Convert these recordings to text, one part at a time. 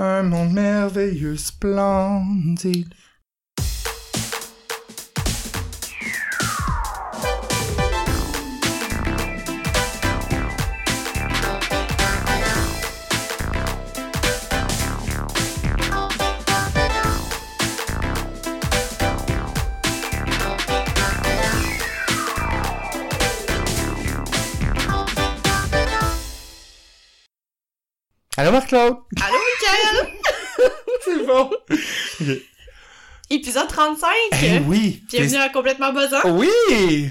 Un monde merveilleux, splendide. Allô, Marc-Claude? Allô, Michael! C'est bon. Épisode 35! Eh oui. Bienvenue à Complètement Buzzant. Oui!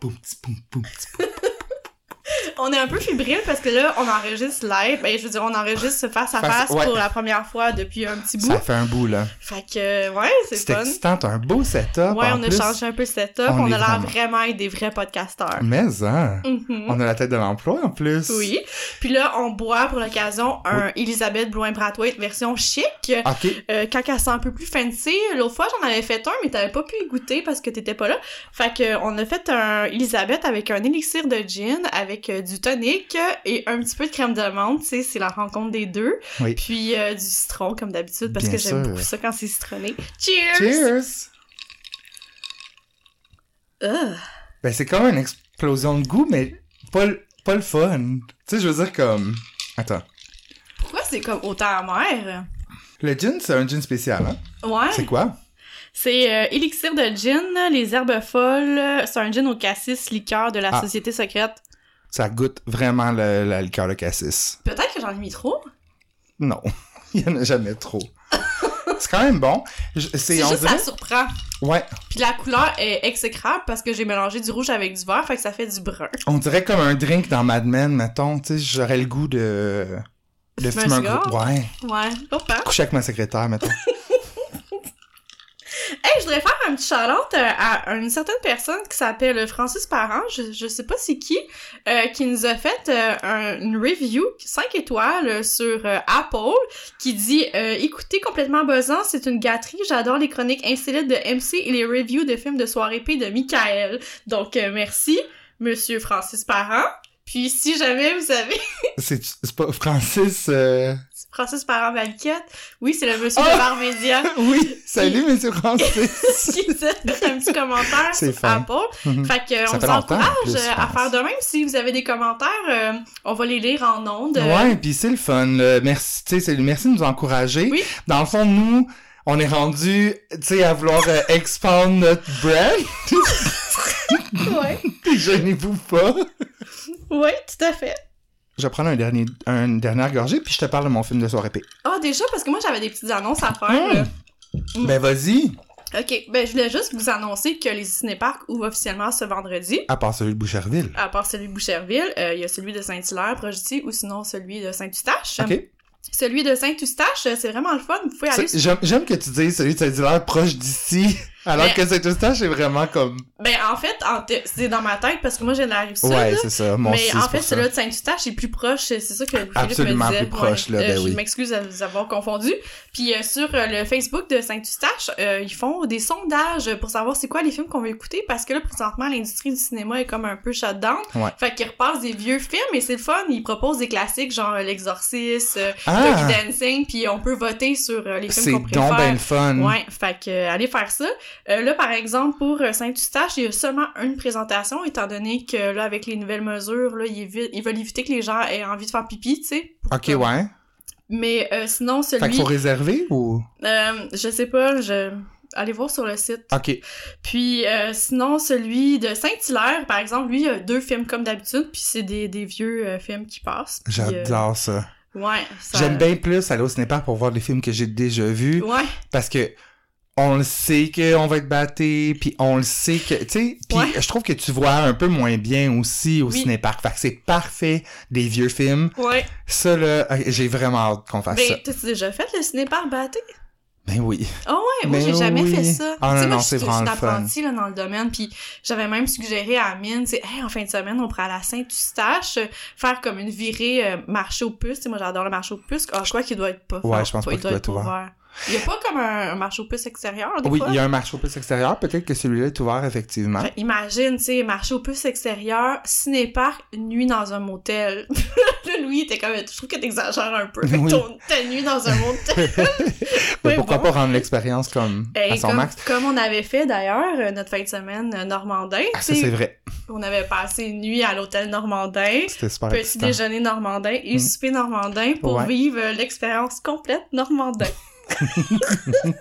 Boum, boum, boum. On est un peu fébrile parce que là, on enregistre live. Ben, je veux dire, on enregistre face à Face- face ouais. pour la première fois depuis un petit bout. Ça fait un bout, là. Fait que, ouais, c'est C'est fun. excitant, t'as un beau setup. Ouais, on a changé un peu le setup. on On, a l'air vraiment- vraiment être des vrais podcasteurs. Mais, hein. Mhm. On a la tête de l'emploi, en plus. Oui. Puis là, on boit pour l'occasion un Elisabeth Blouin-Brathwaite version chic. OK. Euh, quand elle sent un peu plus fancy, l'autre fois j'en avais fait un, mais t'avais pas pu y goûter parce que t'étais pas là. Fait que on a fait un Elisabeth avec un élixir de gin, avec euh, du tonic et un petit peu de crème d'amande, tu sais, c'est la rencontre des deux. Oui. Puis euh, du citron comme d'habitude parce Bien que j'aime beaucoup ça quand c'est citronné. Cheers! Cheers! Ben, c'est comme une explosion de goût, mais pas, le- pas le fun. Tu sais, je veux dire comme... Attends. Pourquoi c'est comme autant amer? Le gin, c'est un gin spécial, hein? Ouais. C'est quoi? C'est euh, élixir de gin, les herbes folles, c'est un gin au cassis liqueur de la Ah. société secrète. Ça goûte vraiment le- la liqueur de cassis. Peut-être que j'en ai mis trop? Non. Il y en a jamais trop. c'est quand même bon. C'est juste dirait... ça surprend. Ouais. Puis la couleur est exécrable parce que j'ai mélangé du rouge avec du vert, fait que ça fait du brun. On dirait comme un drink dans Mad Men, mettons. Tu sais, j'aurais le goût de... De Fumer un gros... Ouais. Ouais. Hein. Coucher avec ma secrétaire, mettons. Hey, je voudrais faire un petit shout-out euh, à une certaine personne qui s'appelle Francis Parent, je, je sais pas c'est qui, euh, qui nous a fait euh, un- une review 5 étoiles euh, sur euh, Apple qui dit Écoutez complètement buzzant, c'est une gâterie, j'adore les chroniques insolites de MC et les reviews de films de soirée P de Michael. Donc merci, monsieur Francis Parent. Puis si jamais vous avez c'est, pas Francis... euh, Francis Parent-Valiquette, oui, c'est le monsieur Oh! de Barmédia. Oui, salut, monsieur Francis. qui fait un petit commentaire C'est sur. Apple. Mhm. Fait que, Ça on fait vous encourage plus, euh, à faire de même. Si vous avez des commentaires, euh, on va les lire en ondes. Euh, Ouais, puis c'est le fun. là. Merci, tu sais, c'est- merci de nous encourager. Oui. Dans le fond, nous, on est rendu, tu sais, à vouloir euh, expand notre brand. ouais. Gênez-vous pas. Ouais, tout à fait. Je vais prendre un dernier, une dernière gorgée, puis je te parle de mon film de soirée P. Ah, déjà, parce que moi, j'avais des petites annonces à faire. Là. Mm. Ben vas-y. OK, ben je voulais juste vous annoncer que les cinéparcs ouvrent officiellement ce vendredi. À part celui de Boucherville. À part celui de Boucherville, euh, il y a celui de Saint-Hilaire, proche d'ici, ou sinon celui de Saint-Eustache. OK. Celui de Saint-Eustache, euh, c'est vraiment le fun. Vous pouvez aller j'aime que tu dises celui de Saint-Hilaire proche d'ici, alors Mais- que Saint-Eustache est vraiment comme... Ben, en fait, te- c'est dans ma tête parce que moi, j'ai de la rive sud. Ouais, c'est ça. Mon mais en c'est fait, pour ça. celui de Saint-Eustache est plus proche, c'est ça que Philippe Absolument me disait. plus proche, là, ben je oui. m'excuse de vous avoir confondu. Puis euh, sur euh, le Facebook de Saint-Eustache, euh, ils font des sondages pour savoir c'est quoi les films qu'on veut écouter parce que là, présentement, l'industrie du cinéma est comme un peu shut down. Ouais. Fait qu'ils repassent des vieux films et c'est le fun. Ils proposent des classiques genre euh, L'Exorciste, euh, Ah, Dancing, puis on peut voter sur euh, les c'est films qu'on préfère. donc ben le fun. Ouais, fait que euh, allez faire ça. Euh, là, par exemple, pour euh, Saint-Eustache, il y a seulement une présentation, étant donné que là, avec les nouvelles mesures, là, ils, veulent éviter que les gens aient envie de faire pipi, tu sais. Ok, ouais. Mais euh, sinon, Fait celui... qu'il faut réserver ou... euh, je sais pas, je... Allez voir sur le site. Ok. Puis euh, sinon, celui de Saint-Hilaire, par exemple, lui, il y a deux films comme d'habitude, puis c'est des, des vieux films qui passent. puis, J'adore ça. ouais, ça... J'aime bien plus aller au cinéma pour voir des films que j'ai déjà vus Ouais, parce que on le sait qu'on va être batté puis on le sait que tu sais puis Ouais. je trouve que tu vois un peu moins bien aussi au Oui. cinéparc fait que c'est parfait des vieux films ouais. ça là j'ai vraiment hâte qu'on fasse ça Ben, t'as-tu déjà fait le ciné-par batté? ben oui Ah ouais, moi Ben j'ai jamais oui. fait ça. Ah non, moi, non, c'est vraiment le fun. là, dans le domaine, puis j'avais même suggéré à Amine, tu sais, hey, en fin de semaine, on pourrait aller à Saint-Eustache, euh, faire comme une virée euh, marché aux puces. Tu sais, moi j'adore le marché aux puces. Ah, je crois qu'il doit être pas Ouais, je pense pas il qu'il doit doit être être ouvert. Il y a pas comme un, un marché aux puces extérieur, des Oui, il y a un marché aux puces extérieur. Peut-être que celui-là est ouvert, effectivement. Fait, imagine, tu sais, marché aux puces extérieur, ciné-parc, nuit dans un motel. là, Louis était comme, je trouve que t'exagères un peu. Fait Oui. ta nuit dans un motel. Mais pourquoi bon. pas rendre l'expérience comme Et à son comme, max? comme on avait fait d'ailleurs, euh, notre fin de semaine euh, normandin, Ah, ça, c'est vrai. on avait passé une nuit à l'hôtel normandin. C'était super Petit excitant. déjeuner normandin et Mm. souper normandin pour Ouais. vivre euh, l'expérience complète normandin.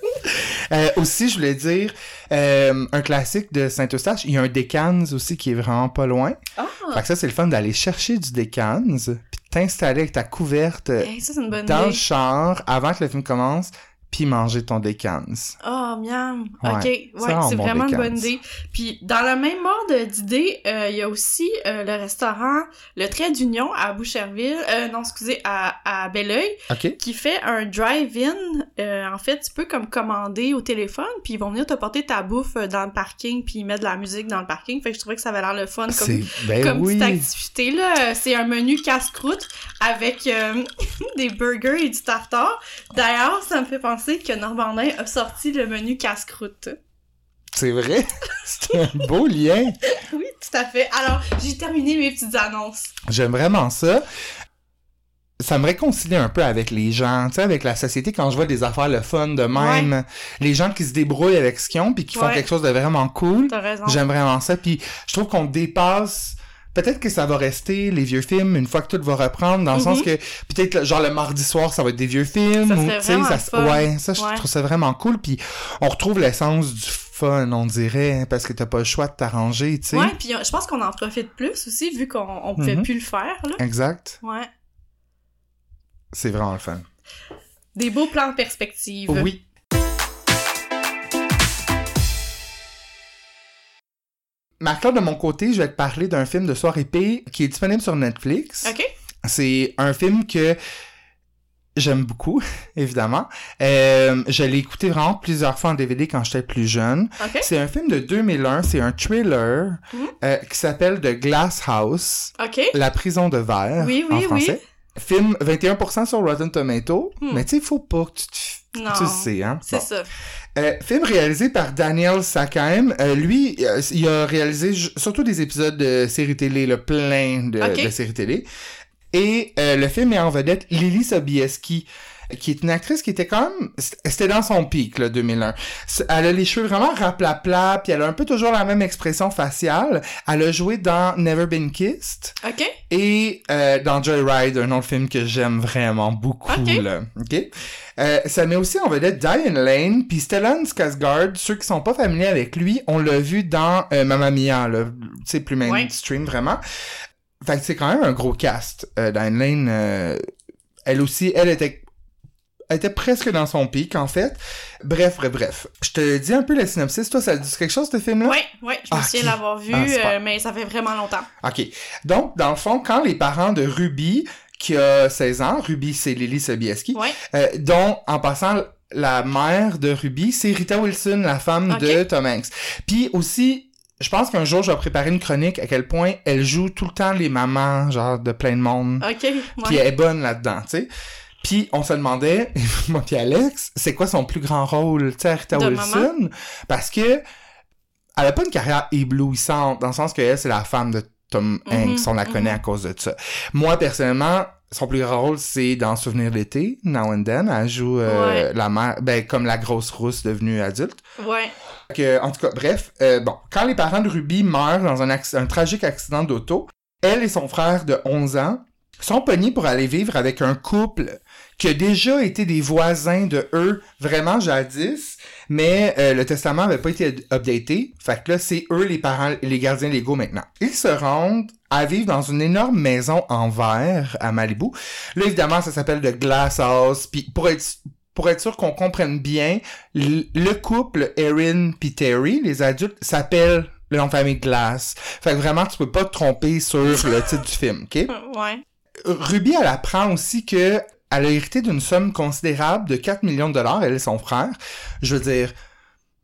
Euh, aussi, je voulais dire, euh, un classique de Saint-Eustache, il y a un Decans aussi qui est vraiment pas loin. Ah! Fait que ça, c'est le fun d'aller chercher du Decans, puis t'installer avec ta couverte Hey, ça, dans le char avant que le film commence, puis manger ton Decans. Oh, miam. Ouais. Ok, ouais, c'est vraiment une bonne idée. Puis, dans le même ordre d'idée, euh, il y a aussi euh, le restaurant Le Trait d'Union à Boucherville, euh, non, excusez, à, à Belleuil, OK? qui fait un drive-in. En fait, tu peux comme commander au téléphone, puis ils vont venir te porter ta bouffe dans le parking, puis ils mettent de la musique dans le parking. Fait que je trouvais que ça avait l'air le fun comme. Ben comme oui! petite activité là, c'est un menu casse-croûte avec des burgers et du tartare. D'ailleurs, ça me fait penser que Normandin a sorti le menu casse-croûte. C'est vrai? c'est un beau lien! Oui, tout à fait. Alors, j'ai terminé mes petites annonces. J'aime vraiment ça. Ça me réconcilie un peu avec les gens, tu sais, avec la société, quand je vois des affaires le fun de même, les gens qui se débrouillent avec ce qu'ils ont, puis qui font quelque chose de vraiment cool. T'as raison. J'aime vraiment ça, puis je trouve qu'on dépasse... Peut-être que ça va rester les vieux films une fois que tout va reprendre, dans le Mhm. sens que peut-être genre le mardi soir ça va être des vieux films Ça ou vraiment ça fun. ouais ça je Ouais. trouve ça vraiment cool puis on retrouve l'essence du fun on dirait parce que t'as pas le choix de t'arranger tu sais Ouais, puis je pense qu'on en profite plus aussi, vu qu'on on pouvait Mhm. plus le faire, là. exact Ouais. c'est vraiment le fun Des beaux plans de perspective. Oui. Marc-Claude, de mon côté, je vais te parler d'un film de soirée épée qui est disponible sur Netflix. OK? C'est un film que j'aime beaucoup, évidemment. Euh, je l'ai écouté vraiment plusieurs fois en DVD quand j'étais plus jeune. OK? C'est un film de 2001, c'est un thriller Mhm. euh, qui s'appelle The Glass House, OK? La prison de verre Oui, en oui, français. Film 21% sur Rotten Tomato, Hmm. mais tu sais, faut pas que tu te... Non. Tu le sais, hein? C'est Bon. ça. Euh, film réalisé par Daniel Sakheim. Euh, lui, euh, il a réalisé surtout des épisodes de séries télé, le plein de, de séries télé. Et euh, le film est en vedette Lily Sobieski, qui est une actrice qui était quand même... C'était dans son pic, là, 2001. C- Elle a les cheveux vraiment raplapla, puis elle a un peu toujours la même expression faciale. Elle a joué dans Never Been Kissed OK? et euh, dans Joyride, un autre film que j'aime vraiment beaucoup. Là. ok? Euh, ça met aussi en vedette Diane Lane, puis Stellan Skarsgård. Ceux qui sont pas familiers avec lui, on l'a vu dans euh, Mamma Mia, là, sais, plus mainstream vraiment. Fait que c'est quand même un gros cast. Euh, Diane Lane, euh, elle aussi, elle était elle était presque dans son pic, en fait. Bref, bref, bref. Je te dis un peu la synopsis. Toi, ça te dit quelque chose, ce film-là? Ouais, ouais, je me Ah, souviens ok. l'avoir vu, Ah, euh, mais ça fait vraiment longtemps. OK. Donc, dans le fond, quand les parents de Ruby, qui a 16 ans, Ruby, c'est Lily Sobieski, Ouais. euh, dont, en passant, la mère de Ruby, c'est Rita Wilson, la femme de Tom Hanks. Puis aussi, je pense qu'un jour, je vais préparer une chronique à quel point elle joue tout le temps les mamans, genre, de plein de monde. OK, Puis ouais. elle est bonne là-dedans, tu sais. Puis on se demandait, moi puis Alex, c'est quoi son plus grand rôle, tu Rita De Wilson? Parce que elle a pas une carrière éblouissante, dans le sens qu'elle, c'est la femme de Tom Mhm, Hanks, on la connaît mhm. à cause de ça. Moi, personnellement, son plus grand rôle, c'est dans Souvenir d'été, Now and Then. Elle joue euh, la mère, ben, comme la grosse rousse devenue adulte. Ouais. Que, en tout cas, bref, euh, bon, quand les parents de Ruby meurent dans un, un tragique accident d'auto, elle et son frère de 11 ans sont pognés pour aller vivre avec un couple qui a déjà été des voisins de eux vraiment jadis, mais euh, le testament avait pas été updaté. Fait que là, c'est eux les parents, les gardiens légaux maintenant. Ils se rendent à vivre dans une énorme maison en verre à Malibu. Là, évidemment, ça s'appelle The Glass House. Puis pour être pour être sûr qu'on comprenne bien, le couple Erin puis Terry, les adultes, s'appellent le nom de famille Glass. Fait que vraiment, tu peux pas te tromper sur le titre du film, OK? Ouais. Ruby, elle apprend aussi que elle a hérité d'une somme considérable de 4 millions de dollars, elle et son frère. Je veux dire,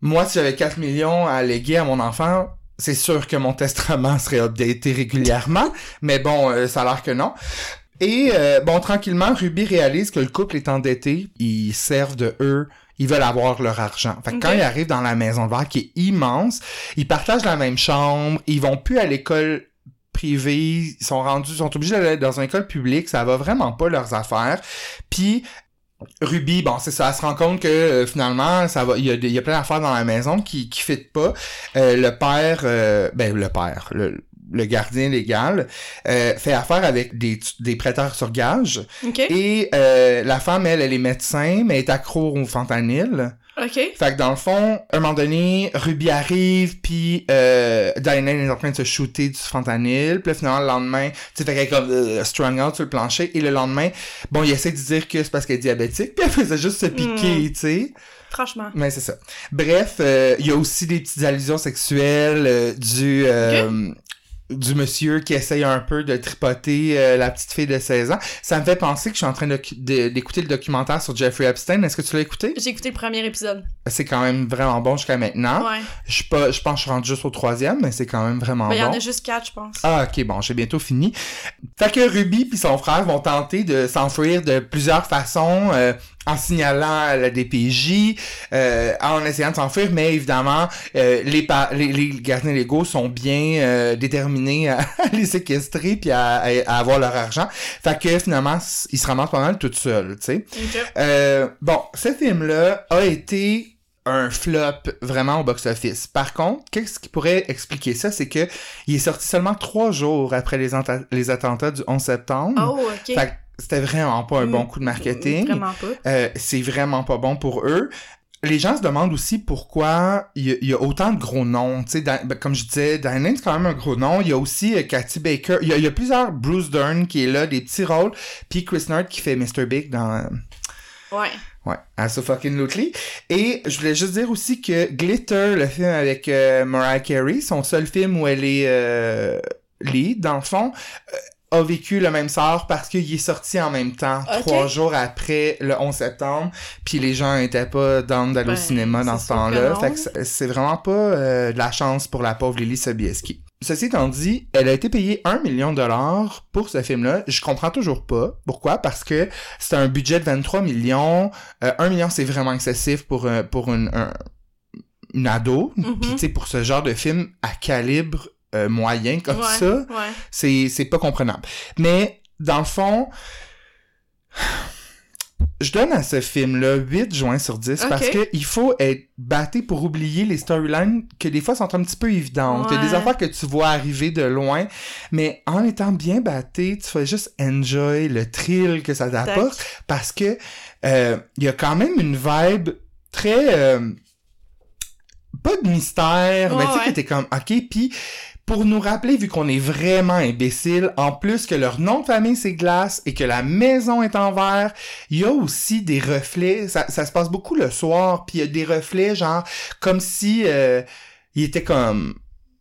moi, si j'avais 4 millions à léguer à mon enfant, c'est sûr que mon testament serait updaté régulièrement, mais bon, euh, ça a l'air que non. Et euh, bon, tranquillement, Ruby réalise que le couple est endetté. Ils servent de eux. Ils veulent avoir leur argent. Fait que quand ils arrivent dans la maison de verre qui est immense, ils partagent la même chambre. Ils vont plus à l'école privée. Ils sont rendus, ils sont obligés d'aller dans une école publique. Ça va vraiment pas leurs affaires. Puis Ruby, bon, c'est ça, elle se rend compte que euh, finalement, ça va, il y a, y plein d'affaires dans la maison qui qui fit pas. Euh, le père, euh, ben le père, le, le gardien légal euh, fait affaire avec des des prêteurs sur gage et euh, la femme elle elle est médecin mais est accro au fentanyl. OK. Fait que dans le fond, à un moment donné, Ruby arrive, puis euh, Diana est en train de se shooter du fentanyl, puis finalement, le lendemain, tu sais, fait qu'elle est comme euh, strung out sur le plancher, et le lendemain, bon, il essaie de dire que c'est parce qu'elle est diabétique, puis elle faisait juste se piquer, tu sais. Franchement. Mais c'est ça. Bref, euh, il y a aussi des petites allusions sexuelles euh, du... euh, du monsieur qui essaye un peu de tripoter euh, la petite fille de 16 ans. Ça me fait penser que je suis en train d'écouter le documentaire sur Jeffrey Epstein. Est-ce que tu l'as écouté? J'ai écouté le premier épisode. C'est quand même vraiment bon jusqu'à maintenant. Ouais. Je suis pas, je pense que je suis rendu juste au troisième, mais c'est quand même vraiment Ben, il y en bon. a juste quatre, je pense. Ah, ok, bon, j'ai bientôt fini. Fait que Ruby puis son frère vont tenter de s'enfuir de plusieurs façons, euh, en signalant à la DPJ, euh, en essayant de s'enfuir, mais évidemment, euh, les, les, les gardiens légaux sont bien euh, déterminés à, à les séquestrer puis à, à- à avoir leur argent. Fait que finalement, ils se ramassent pas mal tout seuls, tu sais. Euh, bon, ce film-là a été un flop vraiment au box-office. Par contre, qu'est-ce qui pourrait expliquer ça? C'est que il est sorti seulement trois jours après les, les attentats du 11 septembre. Oh, OK. Fait c'était vraiment pas un bon coup de marketing. Vraiment pas. Euh, c'est vraiment pas bon pour eux. Les gens se demandent aussi pourquoi il y, a- il y a autant de gros noms. Tu sais, ben, comme je disais, Diane c'est quand même un gros nom. Il y a aussi euh, Kathy Baker. Il y, a, il y a plusieurs Bruce Dern qui est là, des petits rôles. Puis Chris Nard qui fait Mr. Big dans... Ouais. Ouais, à So Fucking Lootly. Et je voulais juste dire aussi que Glitter, le film avec euh, Mariah Carey, son seul film où elle est euh, lead, dans le fond, euh, a vécu le même sort parce qu'il est sorti en même temps, trois jours après le 11 septembre, puis les gens étaient pas dans d'aller au Ben, cinéma dans ce temps-là. Fait que c'est- vraiment pas euh, de la chance pour la pauvre Lily Sobieski. Ceci étant dit, elle a été payée un million de dollars pour ce film-là. Je comprends toujours pas. Pourquoi? Parce que c'est un budget de 23 millions. Euh, 1 million, c'est vraiment excessif pour, euh, pour une, un- une ado. Mhm. Puis, tu sais, pour ce genre de film à calibre euh, moyen comme ouais. ça, Ouais. c'est, c'est pas comprenable. Mais, dans le fond, je donne à ce film-là 8 joints sur 10 parce que il faut être batté pour oublier les storylines que des fois sont un petit peu évidentes. Il y a des affaires que tu vois arriver de loin, mais en étant bien batté, tu vas juste enjoy le thrill que ça t'apporte parce que euh, il y a quand même une vibe très euh, de mystère, mais Ouais, tu sais ouais. t'es comme ok, puis pour nous rappeler, vu qu'on est vraiment imbécile, en plus que leur nom de famille c'est Glace et que la maison est en verre, il y a aussi des reflets. Ça, ça se passe beaucoup le soir, puis il y a des reflets genre comme si euh, il était comme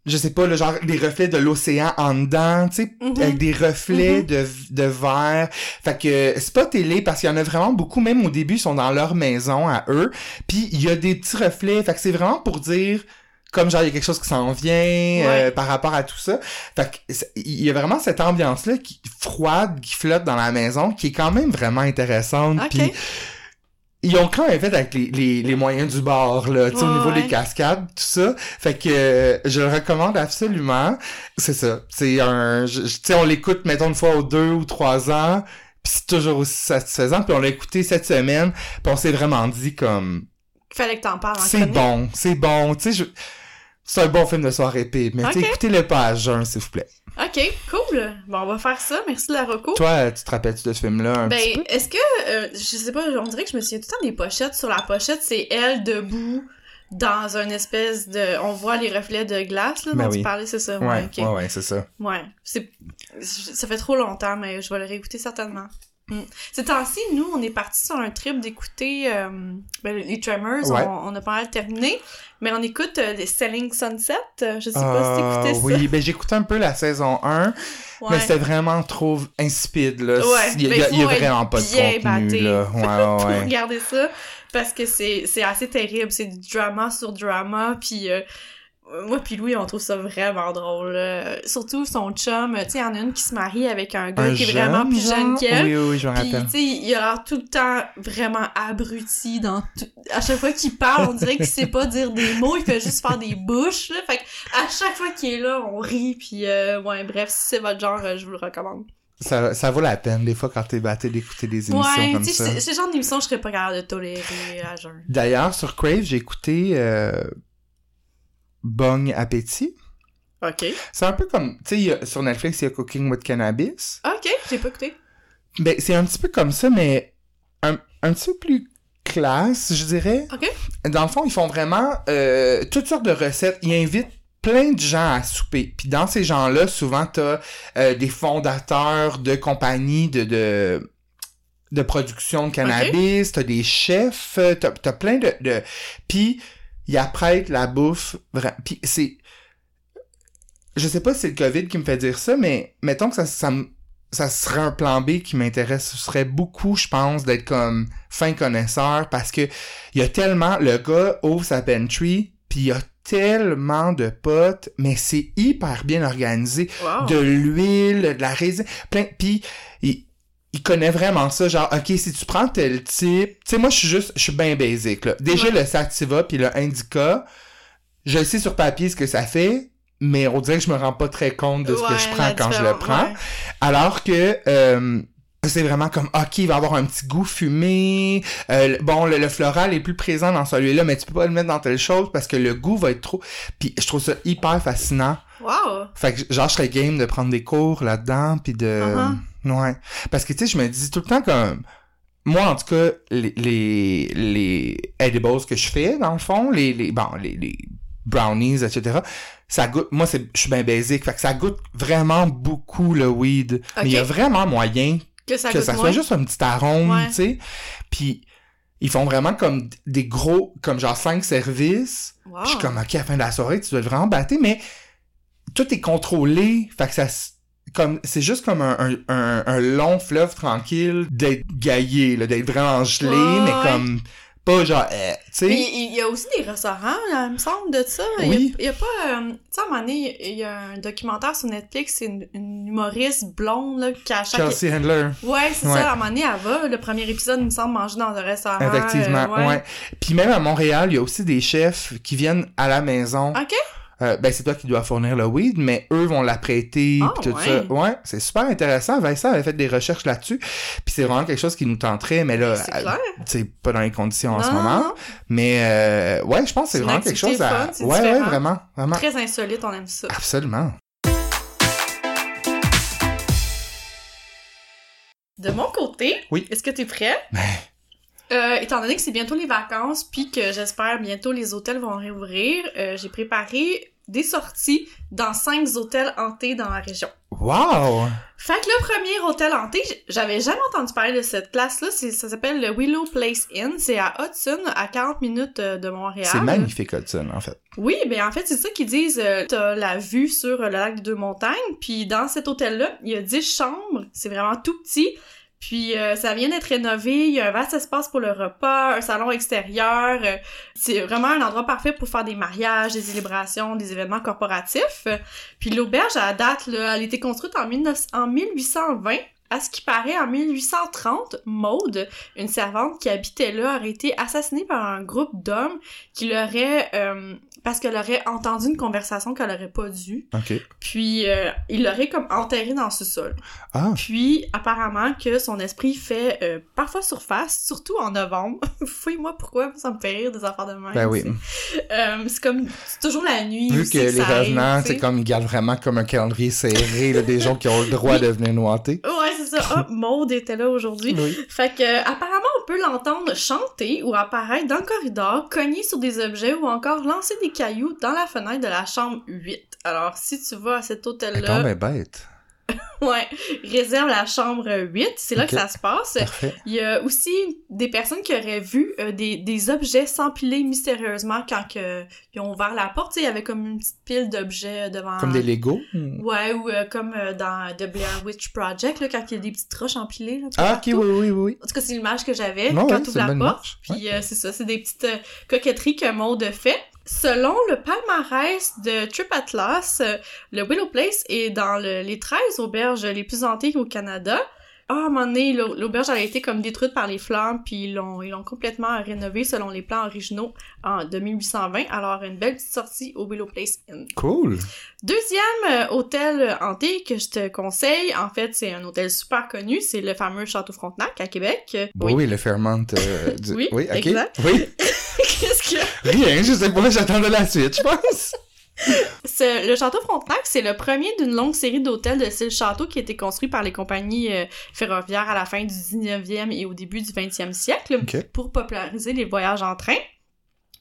je sais pas, le genre des reflets de l'océan en dedans, tu sais, Mhm. avec des reflets Mhm. de, de verre. Fait que c'est pas télé parce qu'il y en a vraiment beaucoup, même au début, ils sont dans leur maison à eux. Puis il y a des petits reflets. Fait que c'est vraiment pour dire comme genre il y a quelque chose qui s'en vient euh, par rapport à tout ça. Fait il y a vraiment cette ambiance là qui froide qui flotte dans la maison qui est quand même vraiment intéressante. Puis ils ont quand même fait avec les, les, les moyens du bord, là, tu sais, au niveau ouais. des cascades, tout ça. Fait que euh, je le recommande absolument. C'est ça. C'est un... Tu sais, on l'écoute, mettons, une fois ou deux ou trois ans, puis c'est toujours aussi satisfaisant. Puis on l'a écouté cette semaine, puis on s'est vraiment dit comme... Fallait que t'en parles en C'est bon, c'est bon. Tu sais, je... c'est un bon film de soirée épée, mais tu sais, Ok. écoutez-le pas à jeun, s'il vous plaît. Ok, cool. Bon, on va faire ça. Merci de la reco. Toi, tu te rappelles-tu de ce film-là un petit Ben, peu? est-ce que, euh, je sais pas, on dirait que je me souviens tout le temps des pochettes. Sur la pochette, c'est elle debout dans une espèce de... On voit les reflets de glace, là, Ben dont oui. tu parlais, c'est ça? Ouais, ouais, ouais, c'est ça. Ouais. C'est... Ça fait trop longtemps, mais je vais le réécouter certainement. Mm. Ces temps-ci, nous, on est partis sur un trip d'écouter euh, ben, les Tremors. Ouais. On, on a pas mal terminé. Mais on écoute euh, les Selling Sunset. Je sais pas si Ah, t'écoutais ça. oui, ben j'écoutais un peu la saison 1, Ouais. Mais c'était vraiment trop insipide, là. Ouais, il y a, mais il y a- être vraiment pas de contenu, batté là. Ouais, ouais, regarder ça parce que c'est c'est assez terrible c'est du drama sur drama puis euh, Moi puis Louis, on trouve ça vraiment drôle. Surtout son chum, tu sais, il y en a une qui se marie avec un gars Un qui est vraiment plus genre? jeune qu'elle. Oui, oui, oui, je me rappelle. tu sais, il a l'air tout le temps vraiment abruti dans tout... À chaque fois qu'il parle, on dirait qu'il sait pas dire des mots, il fait juste faire des bouches, là. Fait que à chaque fois qu'il est là, on rit, puis euh, ouais, bref, si c'est votre genre, euh, je vous le recommande. Ça, ça vaut la peine, des fois, quand t'es batté, d'écouter des émissions Ouais, comme tu sais, ça. c'est le genre d'émission je serais pas capable de tolérer à jeun. D'ailleurs, sur Crave, j'ai écouté euh, Bong Appétit. Ok. C'est un peu comme, tu sais, sur Netflix, il y a Cooking with Cannabis. Ok, j'ai pas écouté. Ben, c'est un petit peu comme ça, mais un, un petit peu plus classe, je dirais. Ok. Dans le fond, ils font vraiment euh, toutes sortes de recettes. Ils invitent plein de gens à souper. Puis dans ces gens-là, souvent, t'as euh, des fondateurs de compagnies de... de de production de cannabis, t'as des chefs, t'as t'as plein de... de... Puis, ils apprêtent la bouffe. Puis c'est... Je sais pas si c'est le COVID qui me fait dire ça, mais mettons que ça, ça, serait un plan B qui m'intéresse. Ce serait beaucoup, je pense, d'être comme fin connaisseur parce que il y a tellement... Le gars ouvre sa pantry, puis il y a tellement de potes, mais c'est hyper bien organisé Wow. de l'huile, de la résine, plein. Puis il, il connaît vraiment ça, genre ok si tu prends tel type, tu sais moi je suis juste, je suis bien basic là. Déjà Ouais. le sativa puis le indica, je sais sur papier ce que ça fait, mais on dirait que je me rends pas très compte de ce que je prends quand je le prends. ouais. Alors que euh, c'est vraiment comme ok, il va avoir un petit goût fumé. Euh, bon, le, le floral est plus présent dans celui-là, mais tu peux pas le mettre dans telle chose parce que le goût va être trop. Puis je trouve ça hyper fascinant. Wow. Fait que genre je serais game de prendre des cours là-dedans puis de Uh-huh. Ouais parce que tu sais je me dis tout le temps comme moi en tout cas les les les edibles que je fais dans le fond les les bon les, les brownies etc ça goûte moi c'est je suis bien basique fait que ça goûte vraiment beaucoup le weed mais il y a vraiment moyen Que ça que moins. soit juste un petit arôme Ouais. tu sais puis ils font vraiment comme des gros comme genre cinq services Wow. puis je suis comme, OK, à la fin de la soirée, tu dois vraiment battre, mais tout est contrôlé. Fait que ça, comme, c'est juste comme un, un, un, un long fleuve tranquille d'être gaillé, là, d'être vraiment gelé, Ouais, mais ouais. comme, pas genre, euh, tu sais. il y a aussi des restaurants, là, il me semble, de ça. Il y a- Oui. Il y a, pas... euh, tu sais, à un moment donné, il y a un documentaire sur Netflix, c'est une, une humoriste blonde, là, qui à chaque... Chelsea Handler. Ouais, c'est Ouais. ça, à un moment donné, elle va. Le premier épisode, il me semble, manger dans un restaurant. Effectivement, euh, ouais. Puis même à Montréal, il y a aussi des chefs qui viennent à la maison. Ok. Euh, ben, c'est toi qui dois fournir le weed, mais eux vont l'apprêter, pis tout ouais. ça. Ouais, c'est super intéressant. Vincent avait fait des recherches là-dessus, puis c'est vraiment quelque chose qui nous tenterait, mais là, C'est tu pas dans les conditions en ce moment. Mais euh, ouais, je pense que c'est vraiment quelque chose à. fun, ouais, ouais, vraiment, vraiment. Très insolite, on aime ça. Absolument. De mon côté, Oui. est-ce que t'es prêt? Ben. Euh, étant donné que c'est bientôt les vacances, puis que j'espère bientôt les hôtels vont réouvrir, euh, j'ai préparé des sorties dans cinq hôtels hantés dans la région. Wow! Fait que le premier hôtel hanté, j'avais jamais entendu parler de cette place-là, ça s'appelle le Willow Place Inn, c'est à Hudson, à 40 minutes euh, de Montréal. C'est magnifique, Hudson, en fait. Oui, ben en fait, c'est ça qu'ils disent. T'as la vue sur le lac des Deux Montagnes, puis dans cet hôtel-là, il y a 10 chambres, c'est vraiment tout petit. Puis euh, ça vient d'être rénové, il y a un vaste espace pour le repas, un salon extérieur. euh, c'est vraiment un endroit parfait pour faire des mariages, des célébrations, des événements corporatifs. Puis l'auberge, à date, là, elle a été construite en, 19 en 1820. À ce qui paraît, en 1830, Maude, une servante qui habitait là, aurait été assassinée par un groupe d'hommes qui l'aurait... euh, parce qu'elle aurait entendu une conversation qu'elle aurait pas dû. OK. Puis, euh, il l'aurait comme enterrée dans ce sol. Ah, Puis, apparemment que son esprit fait euh, parfois surface, surtout en novembre. Fouille-moi pourquoi, ça me fait rire des affaires de même. ben oui. c'est- Euh, c'est comme, c'est toujours la nuit. Vu que les revenants, c'est comme ils gardent vraiment comme un calendrier serré, là, des gens qui ont le droit de venir noiter. Ouais, c'est ça. Ah, Maude était là aujourd'hui. Oui. Fait que, euh, apparemment, on peut l'entendre chanter ou apparaître dans le corridor, cogner sur des objets ou encore lancer des cailloux dans la fenêtre de la chambre 8. Alors, si tu vas à cet hôtel-là, bête. ouais, réserve la chambre 8, c'est là que ça se passe. Parfait. Il y a aussi des personnes qui auraient vu euh, des, des objets s'empiler mystérieusement quand que, ils ont ouvert la porte. Tu sais, il y avait comme une petite pile d'objets devant... Comme des Legos? Ouais, ou euh, comme euh, dans The Blair Witch Project, là, quand il y a des petites roches empilées. Là, Ah, ok, oui, oui, oui. En tout cas, c'est l'image que j'avais quand ouais, tu ouvres la porte. Puis c'est ça, c'est des petites coquetteries que Maude fait. Selon le palmarès de Trip Atlas, euh, le Willow Place est dans le- les 13 auberges les plus antiques au Canada. Ah, à un moment donné, l'au- l'auberge a été comme détruite par les flammes, puis ils l'ont, ils l'ont complètement rénovée selon les plans originaux en, de 1820. Alors, une belle petite sortie au Willow Place Inn. Cool. Deuxième euh, hôtel hanté que je te conseille, en fait, c'est un hôtel super connu, c'est le fameux Château Frontenac à Québec. Oui, oui, le ferment euh, du... Oui, ok. exact. Oui. Rien, je sais pas, j'attendais la suite, je pense. Ce- le château Frontenac, c'est le premier d'une longue série d'hôtels de style château qui a été construit par les compagnies euh, ferroviaires à la fin du 19e et au début du 20e siècle pour populariser les voyages en train.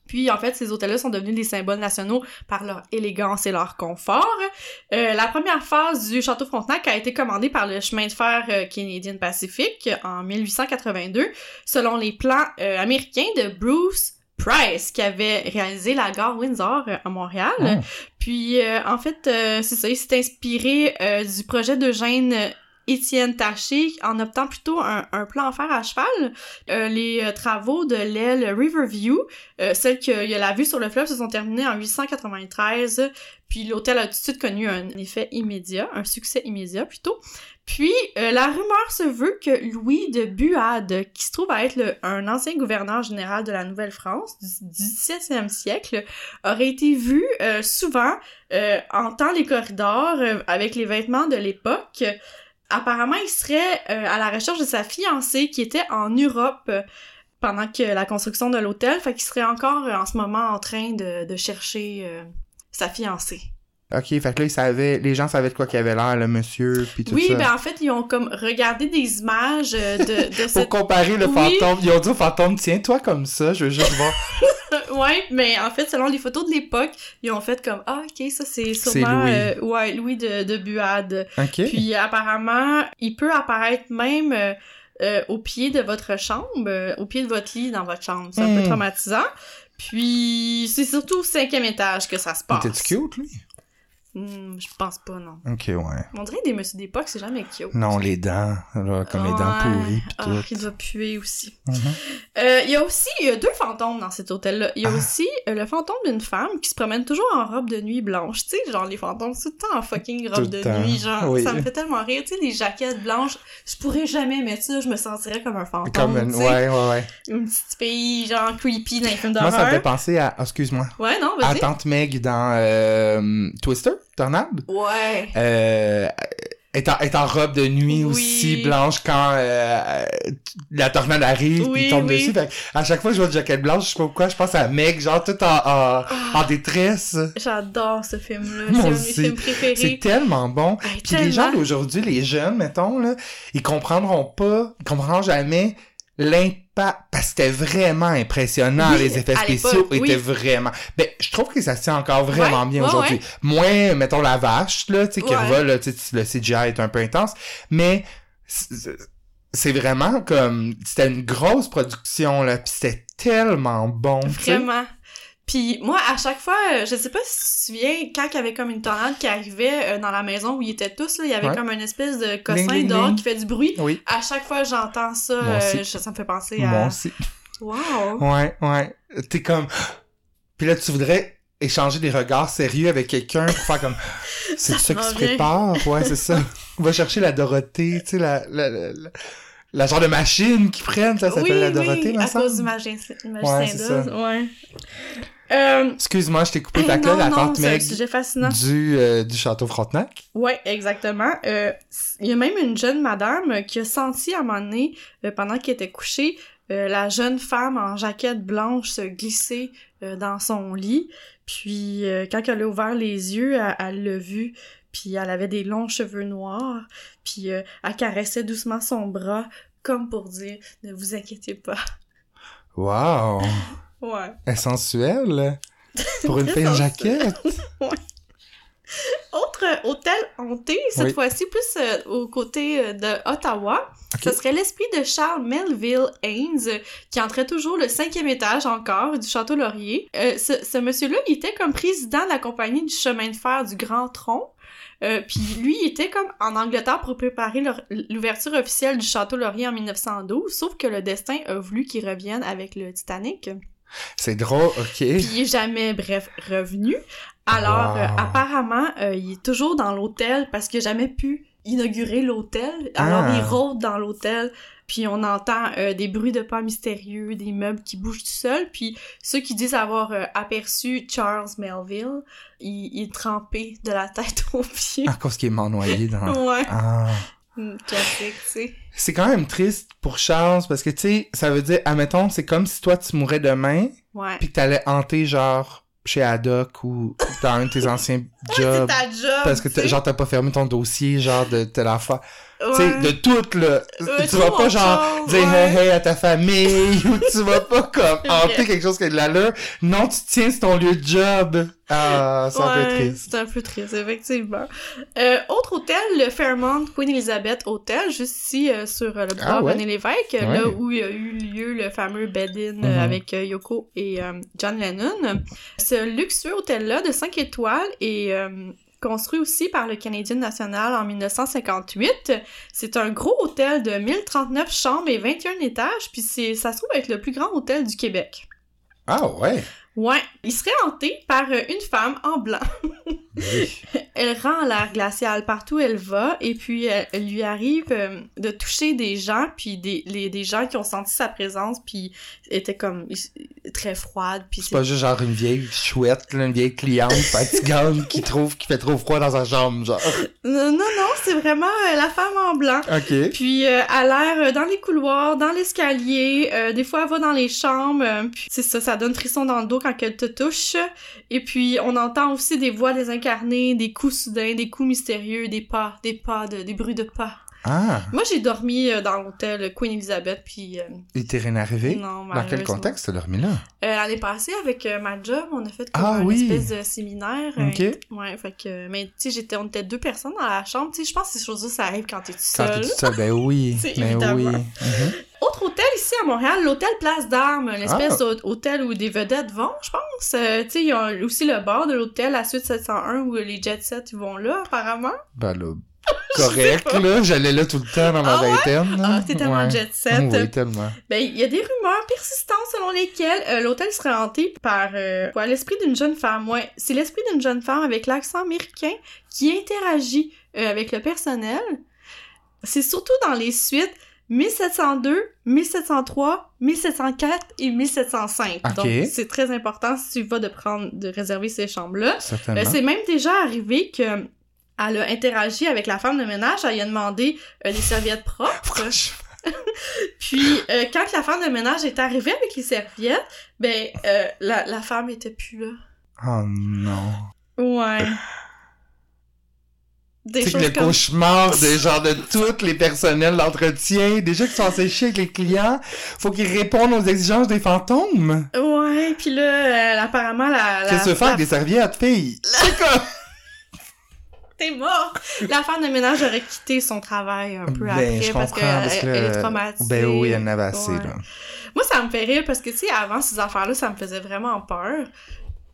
Puis, en fait, ces hôtels-là sont devenus des symboles nationaux par leur élégance et leur confort. Euh, la première phase du Château Frontenac a été commandée par le chemin de fer euh, Canadian Pacific en 1882, selon les plans euh, américains de Bruce Price, qui avait réalisé la gare Windsor euh, à Montréal. Oh. Puis, euh, en fait, euh, c'est ça, il s'est inspiré euh, du projet d'Eugène euh, Étienne Taché en optant plutôt un, plan en fer à cheval. Euh, les euh, travaux de l'aile Riverview, euh, celle qu'il y a la vue sur le fleuve, se sont terminés en 1893. Puis l'hôtel a tout de suite connu un effet immédiat, un succès immédiat plutôt. Puis euh, la rumeur se veut que Louis de Buade, qui se trouve à être le- un ancien gouverneur général de la Nouvelle-France du 17e siècle, aurait été vu euh, souvent euh, en temps les corridors avec les vêtements de l'époque. Apparemment, il serait euh, à la recherche de sa fiancée qui était en Europe euh, pendant que la construction de l'hôtel, fait qu'il serait encore euh, en ce moment en train de, de chercher sa fiancée. Ok, fait que là, ils savaient, les gens savaient de quoi qu'il avait l'air, le monsieur, puis tout oui, ça. ben en fait, ils ont comme regardé des images de, de Pour cette... comparer le Oui. fantôme, ils ont dit au fantôme, tiens-toi comme ça, je veux juste voir. ouais, mais en fait, selon les photos de l'époque, ils ont fait comme « Ah, ok, ça c'est sûrement... Louis. euh, ouais, Louis de, de Buade. » Ok. Puis apparemment, il peut apparaître même euh, euh, au pied de votre chambre, euh, au pied de votre lit dans votre chambre. C'est un Hmm. peu traumatisant. Puis c'est surtout au cinquième étage que ça se passe. T'es-tu cute, lui? Hmm, je pense pas, non. Ok, ouais. On dirait des messieurs d'époque, c'est jamais cute. Non, les dents, là, comme les dents pourries, pis Ah, il doit puer aussi. Mhm. Euh, Il y a aussi y a deux fantômes dans cet hôtel-là. Il y a Ah. aussi euh, le fantôme d'une femme qui se promène toujours en robe de nuit blanche. Tu sais, genre les fantômes tout le temps en fucking robe de temps, nuit. Genre, oui. ça me fait tellement rire. Tu sais, les jaquettes blanches. Je pourrais jamais mettre ça. Je me sentirais comme un fantôme. Comme une... Ouais, ouais, ouais. Une petite fille, genre creepy dans les films Moi, ça me fait d'horreur. penser à... oh, excuse-moi. Ouais, non, À vas-y. Tante Meg dans euh, Twister, Tornade? Ouais. Euh, est, en, est en robe de nuit Oui. aussi blanche quand euh, la tornade arrive puis Oui, il tombe oui. dessus. Fait à chaque fois que je vois une jaquette blanche, je sais pas pourquoi, je pense à Meg, genre tout en, en, en détresse. J'adore ce film-là. C'est un de mes films C'est préférés. tellement bon. Hey, Puis les gens d'aujourd'hui, les jeunes, mettons, là, ils comprendront pas, ils comprendront jamais l'impact, parce que c'était vraiment impressionnant, Oui, les effets spéciaux oui. étaient vraiment... Ben, je trouve que ça se tient encore vraiment Ouais, bien ouais, aujourd'hui. ouais. Moins, mettons, la vache, là, tu sais, qui revole, là, tu sais, le CGI est un peu intense, mais c'est vraiment comme... C'était une grosse production, là, puis c'était tellement bon, sais. Puis moi, à chaque fois, euh, je sais pas si tu te souviens, quand il y avait comme une tornade qui arrivait euh, dans la maison où ils étaient tous, là, il y avait Ouais. comme une espèce de cossin dehors qui fait du bruit. Oui, À chaque fois que j'entends ça, euh, ça me fait penser à... moi aussi. Wow! Ouais, ouais. T'es comme... Puis là, tu voudrais échanger des regards sérieux avec quelqu'un pour faire comme... C'est Ça ça qui se prépare? Ouais, c'est ça. On va chercher la Dorothée, tu sais, la, la, la, la- la genre de machine qu'ils prennent, ça s'appelle oui, la Dorothée, oui, à cause du magicien, Ouais, ouais. Euh, Excuse-moi, je t'ai coupé. là, non, la tante c'est un Meg sujet fascinant. du, euh, du château Frontenac. Ouais, exactement. Euh, Il y a même une jeune madame qui a senti à un moment donné, euh, pendant qu'elle était couchée, la jeune femme en jaquette blanche se glisser dans son lit. Puis quand elle a ouvert les yeux, elle l'a vu. Puis elle avait des longs cheveux noirs. Puis euh, elle caressait doucement son bras, comme pour dire « Ne vous inquiétez pas Wow! ». Ouais. Elle est sensuelle. Pour une sensuelle. jaquette. Autre euh, hôtel hanté, cette Oui. fois-ci plus euh, au côté euh, de Ottawa, Ok. ce serait l'esprit de Charles Melville Haynes, qui entrait toujours le cinquième étage encore du Château Laurier. Euh, ce ce monsieur-là, il était comme président de la compagnie du chemin de fer du Grand Tronc. Puis lui, il était comme en Angleterre pour préparer l'ouverture officielle du Château Laurier en 1912, sauf que le destin a voulu qu'il revienne avec le Titanic. C'est drôle, ok. Puis il est jamais, bref, revenu. Alors, Wow. euh, apparemment, euh, il est toujours dans l'hôtel parce qu'il a jamais pu inaugurer l'hôtel. Alors, Ah. il rôde dans l'hôtel, puis on entend euh, des bruits de pas mystérieux, des meubles qui bougent tout seuls. Puis ceux qui disent avoir aperçu Charles Melville, il, il est trempé de la tête aux pieds. À cause qu'il est mort noyé dans... Ouais, Ah. Sais. C'est quand même triste pour Charles parce que, tu sais, ça veut dire, admettons, c'est comme si toi, tu mourrais demain Ouais. puis que t'allais hanter, genre, chez Haddock ou dans un de tes anciens jobs. ta job, Parce que, genre, t'as pas fermé ton dossier, genre, de telle affaire. Tu sais, Ouais. de tout, là. Ouais, tu vas pas, genre, dire ouais. hey hey à ta famille ou tu vas pas, comme, hanter quelque chose qui a de l'allure. Non, tu tiens sur ton lieu de job. Ah, c'est un peu triste. C'est un peu triste, effectivement. Euh, autre hôtel, le Fairmont Queen Elizabeth Hotel, juste ici euh, sur euh, le boulevard Ah? René Lévesque, là où il y a eu lieu le fameux bed-in euh, Mhm. avec euh, Yoko et euh, John Lennon. Ce luxueux hôtel-là de 5 étoiles est euh, construit aussi par le Canadien National en 1958. C'est un gros hôtel de 1039 chambres et 21 étages, puis ça se trouve être le plus grand hôtel du Québec. Ah, ouais. Ouais, il serait hanté par euh, une femme en blanc. Oui. Elle rend l'air glacial partout où elle va, et puis elle, elle lui arrive euh, de toucher des gens, puis des, les, des gens qui ont senti sa présence, puis étaient comme très froides, puis C'est pas juste genre une vieille chouette, là, une vieille cliente fatigante qui trouve qu'il fait trop froid dans sa chambre, genre. Non, non, non, c'est vraiment euh, la femme en blanc. OK. Puis euh, elle a l'air euh, dans les couloirs, dans l'escalier, euh, des fois elle va dans les chambres, euh, puis c'est ça, ça donne frisson dans le dos quand elle te touche. Et puis on entend aussi des voix désincarnées, des coups soudains, des coups mystérieux, des pas, des pas, de, des bruits de pas. Ah, Moi j'ai dormi euh, dans l'hôtel Queen Elizabeth, puis euh, il t'est rien arrivé? non, Dans quel contexte t'as dormi là? Euh, L'année passée avec euh, ma job, on a fait comme Ah une oui. espèce de séminaire. OK. Ouais, fait que, mais tu sais, j'étais, on était deux personnes dans la chambre, tu sais, je pense que ces choses-là, ça arrive quand t'es tout Quand seul. t'es tout seul, ben oui. C'est ben évidemment. oui. Mhm. Autre hôtel ici à Montréal, l'hôtel Place d'Armes, l'espèce Ah. d'hôtel où des vedettes vont, je pense. Euh, tu sais, il y a aussi le bar de l'hôtel, la suite 701, où les jet sets vont là, apparemment. Ben là, correct, là. J'allais là tout le temps dans ma Ah ouais? vingtaine. Ah, t'es tellement Ouais. jet set. Oui, tellement. Ben, il y a des rumeurs persistantes selon lesquelles euh, l'hôtel serait hanté par euh, quoi, l'esprit d'une jeune femme. Ouais, c'est l'esprit d'une jeune femme avec l'accent américain qui interagit euh, avec le personnel. C'est surtout dans les suites 1702, 1703, 1704 et 1705. Ok. Donc, c'est très important si tu vas de prendre, de réserver ces chambres-là. Certainement. Euh, c'est même déjà arrivé que elle a interagi avec la femme de ménage, elle lui a demandé euh, des serviettes propres. Puis euh, quand la femme de ménage est arrivée avec les serviettes, ben euh, la, la femme était plus là. Oh non. Ouais. Choses le comme cauchemar de genre de tous les personnels d'entretien, déjà qu'ils sont assez avec les clients, faut qu'ils répondent aux exigences des fantômes. Ouais, puis là euh, apparemment la la Qu'est-ce que la- avec des serviettes, fille? C'est comme... T'es mort. La femme de ménage aurait quitté son travail un peu Ben, après parce qu'elle elle est traumatisée. Ben oui, elle en avait assez, Ouais. là. Moi, ça me fait rire parce que, tu sais, avant ces affaires-là, ça me faisait vraiment peur.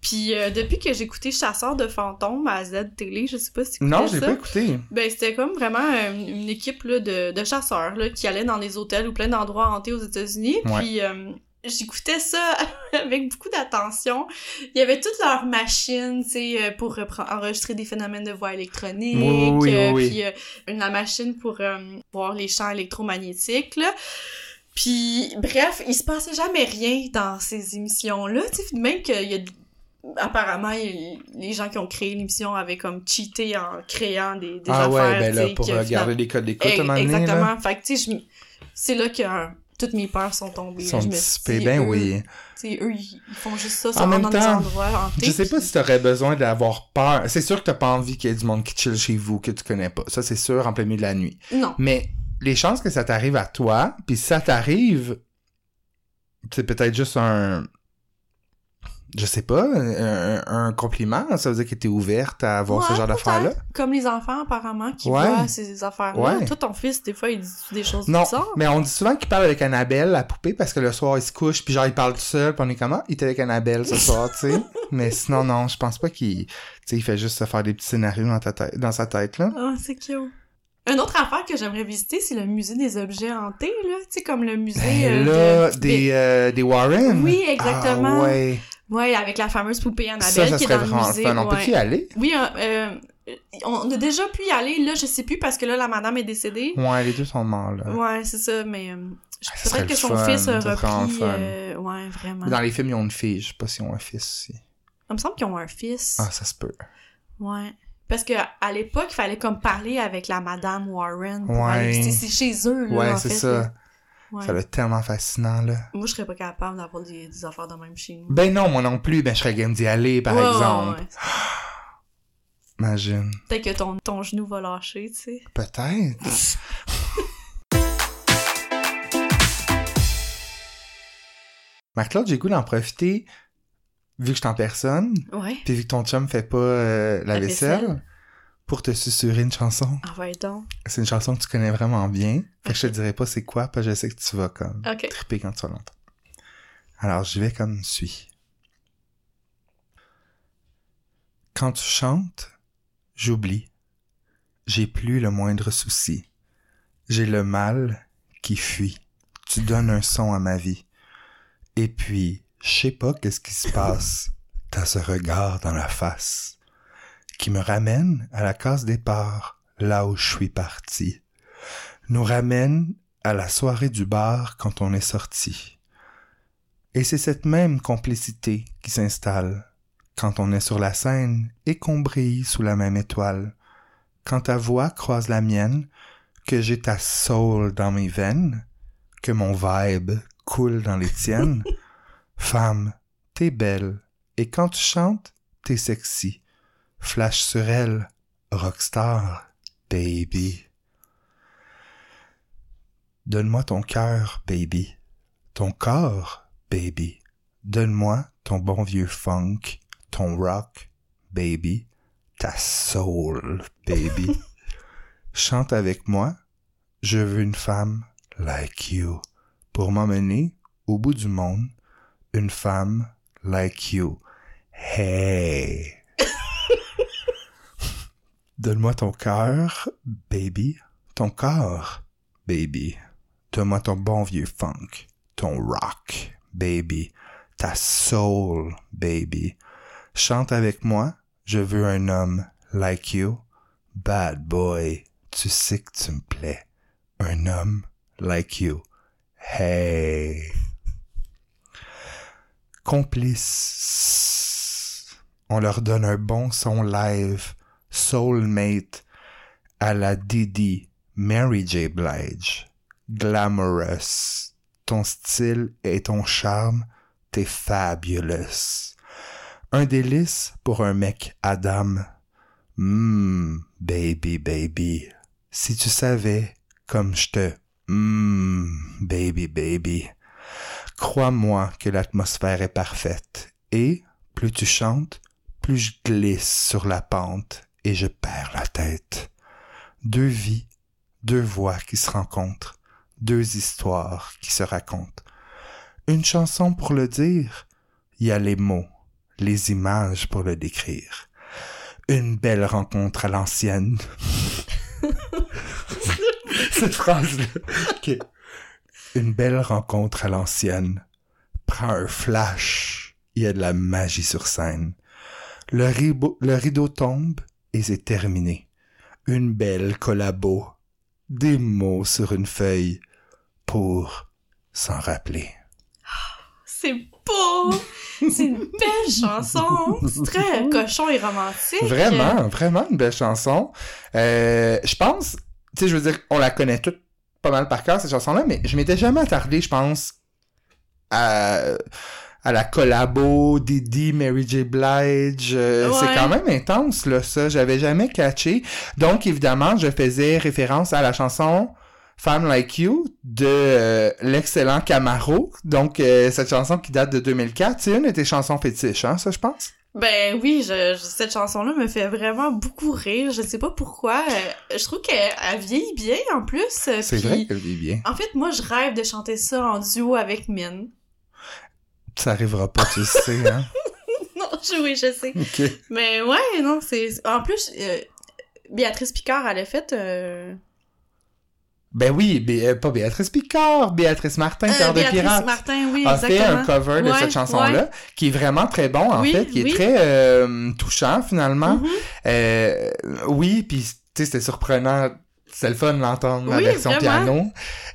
Puis euh, depuis que j'ai écouté Chasseur de fantômes à Z-Télé, je sais pas si tu Non, ça. pas écouté. Ben, c'était comme vraiment euh, une, une équipe là, de, de chasseurs là, qui allaient dans des hôtels ou plein d'endroits hantés aux États-Unis. Ouais. Puis euh, j'écoutais ça avec beaucoup d'attention. Il y avait toutes leurs machines, tu sais, euh, pour enregistrer des phénomènes de voix électroniques. Oui, oui, oui, euh. Puis euh, la machine pour euh, voir les champs électromagnétiques, là. Puis, bref, il se passait jamais rien dans ces émissions-là, tu sais, même qu'il y a apparemment il- les gens qui ont créé l'émission avaient comme cheaté en créant des, des ah affaires ouais, ben là, pour que euh, finalement- garder les codes d'écoute Exactement. là. Fait que, tu sais, c'est là que euh, toutes mes peurs sont tombées. Sont Je me suis dissipés, dit, ben eux, oui. Tu eux, ils font juste ça, En sont même dans des temps, endroits hantés. Je sais pas puis- si t'aurais besoin d'avoir peur. C'est sûr que t'as pas envie qu'il y ait du monde qui chill chez vous que tu connais pas. Ça, c'est sûr, en plein milieu de la nuit. Non. Mais les chances que ça t'arrive à toi, puis si ça t'arrive, c'est peut-être juste un... Je sais pas, un, un compliment. Ça veut dire que t'es ouverte à avoir ce genre d'affaires-là? Comme les enfants, apparemment, qui Ouais. voient ces affaires-là. Ouais. Toi, ton fils, des fois, il dit des choses Non, bizarres. mais on dit souvent qu'il parle avec Annabelle, la poupée, parce que le soir, il se couche, puis genre, il parle tout seul, puis on est comment? Il était avec Annabelle ce soir, tu sais. Mais sinon, non, je pense pas qu'il... Tu sais, il fait juste se faire des petits scénarios dans, ta tête, dans sa tête, là. Ah, c'est cute. Une autre affaire que j'aimerais visiter, c'est le musée des objets hantés, là. Tu sais, comme le musée Ben euh, là, de... des, euh, des Warren. Oui, exactement. Ah, ouais. Ouais, avec la fameuse poupée Annabelle Ça, ça qui est dans le musée. fun. On ouais. peut y aller? Oui, euh, euh, on a déjà pu y aller, là, je sais plus, parce que là, la madame est décédée. Ouais, les deux sont morts, là. Ouais, c'est ça, mais euh, je- Ah, peut-être que son fun, fils a repris... euh, ouais, vraiment. Dans les films, ils ont une fille. Je sais pas s'ils ont un fils aussi. Il me semble qu'ils ont un fils. Ah, ça se peut. Ouais. Parce que à l'époque, il fallait comme parler avec la madame Warren pour Ouais. aller. C'est chez eux, là, Ouais, c'est ça. Ouais. Ça va être tellement fascinant, là. Moi, je serais pas capable d'avoir des, des affaires de même chez nous. Ben non, moi non plus. Ben, je serais game d'y aller, par Ouais, exemple. ouais. Imagine. Peut-être que ton, ton genou va lâcher, tu sais. Peut-être. Marc-Claude, j'ai goût d'en profiter, vu que je suis en personne, Ouais. puis vu que ton chum fait pas euh, la, La vaisselle, vaisselle. Pour te susurrer une chanson. Ah ouais, donc. C'est une chanson que tu connais vraiment bien. Fait que je te dirai pas c'est quoi, parce que je sais que tu vas comme Ok. triper quand tu vas l'entendre. Alors, je vais comme suit. Quand tu chantes, j'oublie. J'ai plus le moindre souci. J'ai le mal qui fuit. Tu donnes un son à ma vie. Et puis, je sais pas qu'est-ce qui se passe. T'as ce regard dans la face qui me ramène à la case départ, là où je suis parti. Nous ramène à la soirée du bar quand on est sorti. Et c'est cette même complicité qui s'installe quand on est sur la scène et qu'on brille sous la même étoile. Quand ta voix croise la mienne, que j'ai ta soul dans mes veines, que mon vibe coule dans les tiennes. Femme, t'es belle, et quand tu chantes, t'es sexy. Flash sur elle, rockstar, baby. Donne-moi ton cœur, baby. Ton corps, baby. Donne-moi ton bon vieux funk, ton rock, baby. Ta soul, baby. Chante avec moi. Je veux une femme like you. Pour m'emmener au bout du monde. Une femme like you. Hey. Donne-moi ton cœur, baby. Ton corps, baby. Donne-moi ton bon vieux funk. Ton rock, baby. Ta soul, baby. Chante avec moi. Je veux un homme like you. Bad boy. Tu sais que tu me plais. Un homme like you. Hey. Complice. On leur donne un bon son live. Soulmate. À la Didi. Mary J. Blige. Glamorous. Ton style et ton charme, t'es fabulous. Un délice pour un mec Adam. Mmm, baby, baby. Si tu savais comme je te... Mmm, baby, baby. Crois-moi que l'atmosphère est parfaite. Et, plus tu chantes, plus je glisse sur la pente et je perds la tête. Deux vies, deux voix qui se rencontrent, deux histoires qui se racontent. Une chanson pour le dire, il y a les mots, les images pour le décrire. Une belle rencontre à l'ancienne. Cette phrase-là. Une belle rencontre à l'ancienne. Prends un flash. Il y a de la magie sur scène. Le, rideau- le rideau tombe et c'est terminé. Une belle collabo. Des mots sur une feuille pour s'en rappeler. C'est beau! C'est une belle chanson! C'est très cochon et romantique. Vraiment, vraiment une belle chanson. Euh, je pense, tu sais, je veux dire, on la connaît toute pas mal par cœur, cette chanson-là, mais je m'étais jamais attardé, je pense, à, à la collabo Didi, Mary J. Blige. Euh, Ouais. C'est quand même intense, là, ça. J'avais jamais catché. Donc, évidemment, je faisais référence à la chanson Femme Like You de euh, l'excellent Camaro. Donc, euh, cette chanson qui date de 2004. C'est une de tes chansons fétiches, hein, ça, je pense? Ben oui, je, je- cette chanson-là me fait vraiment beaucoup rire. Je sais pas pourquoi. Euh, je trouve qu'elle elle vieillit bien en plus. C'est vrai qu'elle vit bien. En fait, moi, je rêve de chanter ça en duo avec Min. Ça arrivera pas, tu sais, hein? Non, je, oui, je sais. Mais ouais, non, c'est... En plus, euh, Béatrice Picard, elle a fait euh, Ben oui, Bé- euh, pas Béatrice Picard, Béatrice Martin, Euh, Cœur de Béatrice Pirate. Martin, oui, a fait un cover de Ouais, cette chanson-là, ouais. qui est vraiment très bon, en Oui, fait, qui est très touchant, finalement. Mhm. Euh, oui, puis tu sais, c'était surprenant. C'est le fun d'entendre la Oui, version vraiment. piano.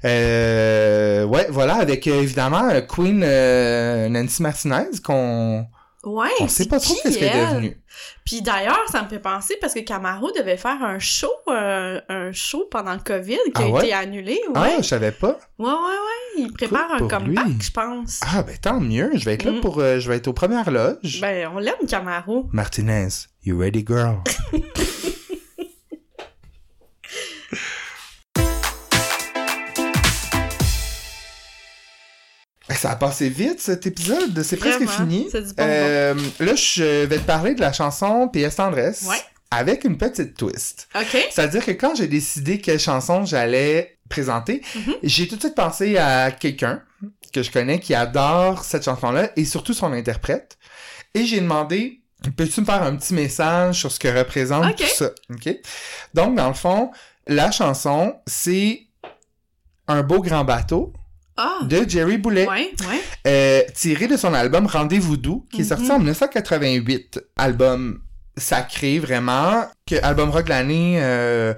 Euh, ouais, voilà, avec euh, évidemment euh, Queen euh, Nancy Martinez, qu'on Ouais, on sait pas trop qu'est-ce qu'elle est devenue. Puis d'ailleurs, ça me fait penser parce que Camaro devait faire un show, euh, un show pendant le COVID qui Ah a ouais? été annulé. Ouais. Ah, je savais pas. ouais, ouais, ouais. Il prépare un comeback, je pense. Ah, ben tant mieux. Je vais être là Mm. pour. euh, je vais être aux premières loges. Ben, on l'aime, Camaro. Martinez, you ready, girl? Ça a passé vite cet épisode, c'est presque fini. bon Euh, là, je vais te parler de la chanson PS Tendresse Ouais. avec une petite twist. OK. C'est-à-dire que quand j'ai décidé quelle chanson j'allais présenter, Mhm. j'ai tout de suite pensé à quelqu'un que je connais qui adore cette chanson-là et surtout son interprète. Et j'ai demandé, peux-tu me faire un petit message sur ce que représente tout ça? OK? Donc, dans le fond, la chanson, c'est Un beau grand bateau Ah. de Jerry Boulet. Ouais, ouais. Euh, tiré de son album Rendez-vous doux, qui est sorti Mhm. en 1988. Album sacré, vraiment, album rock de l'année euh,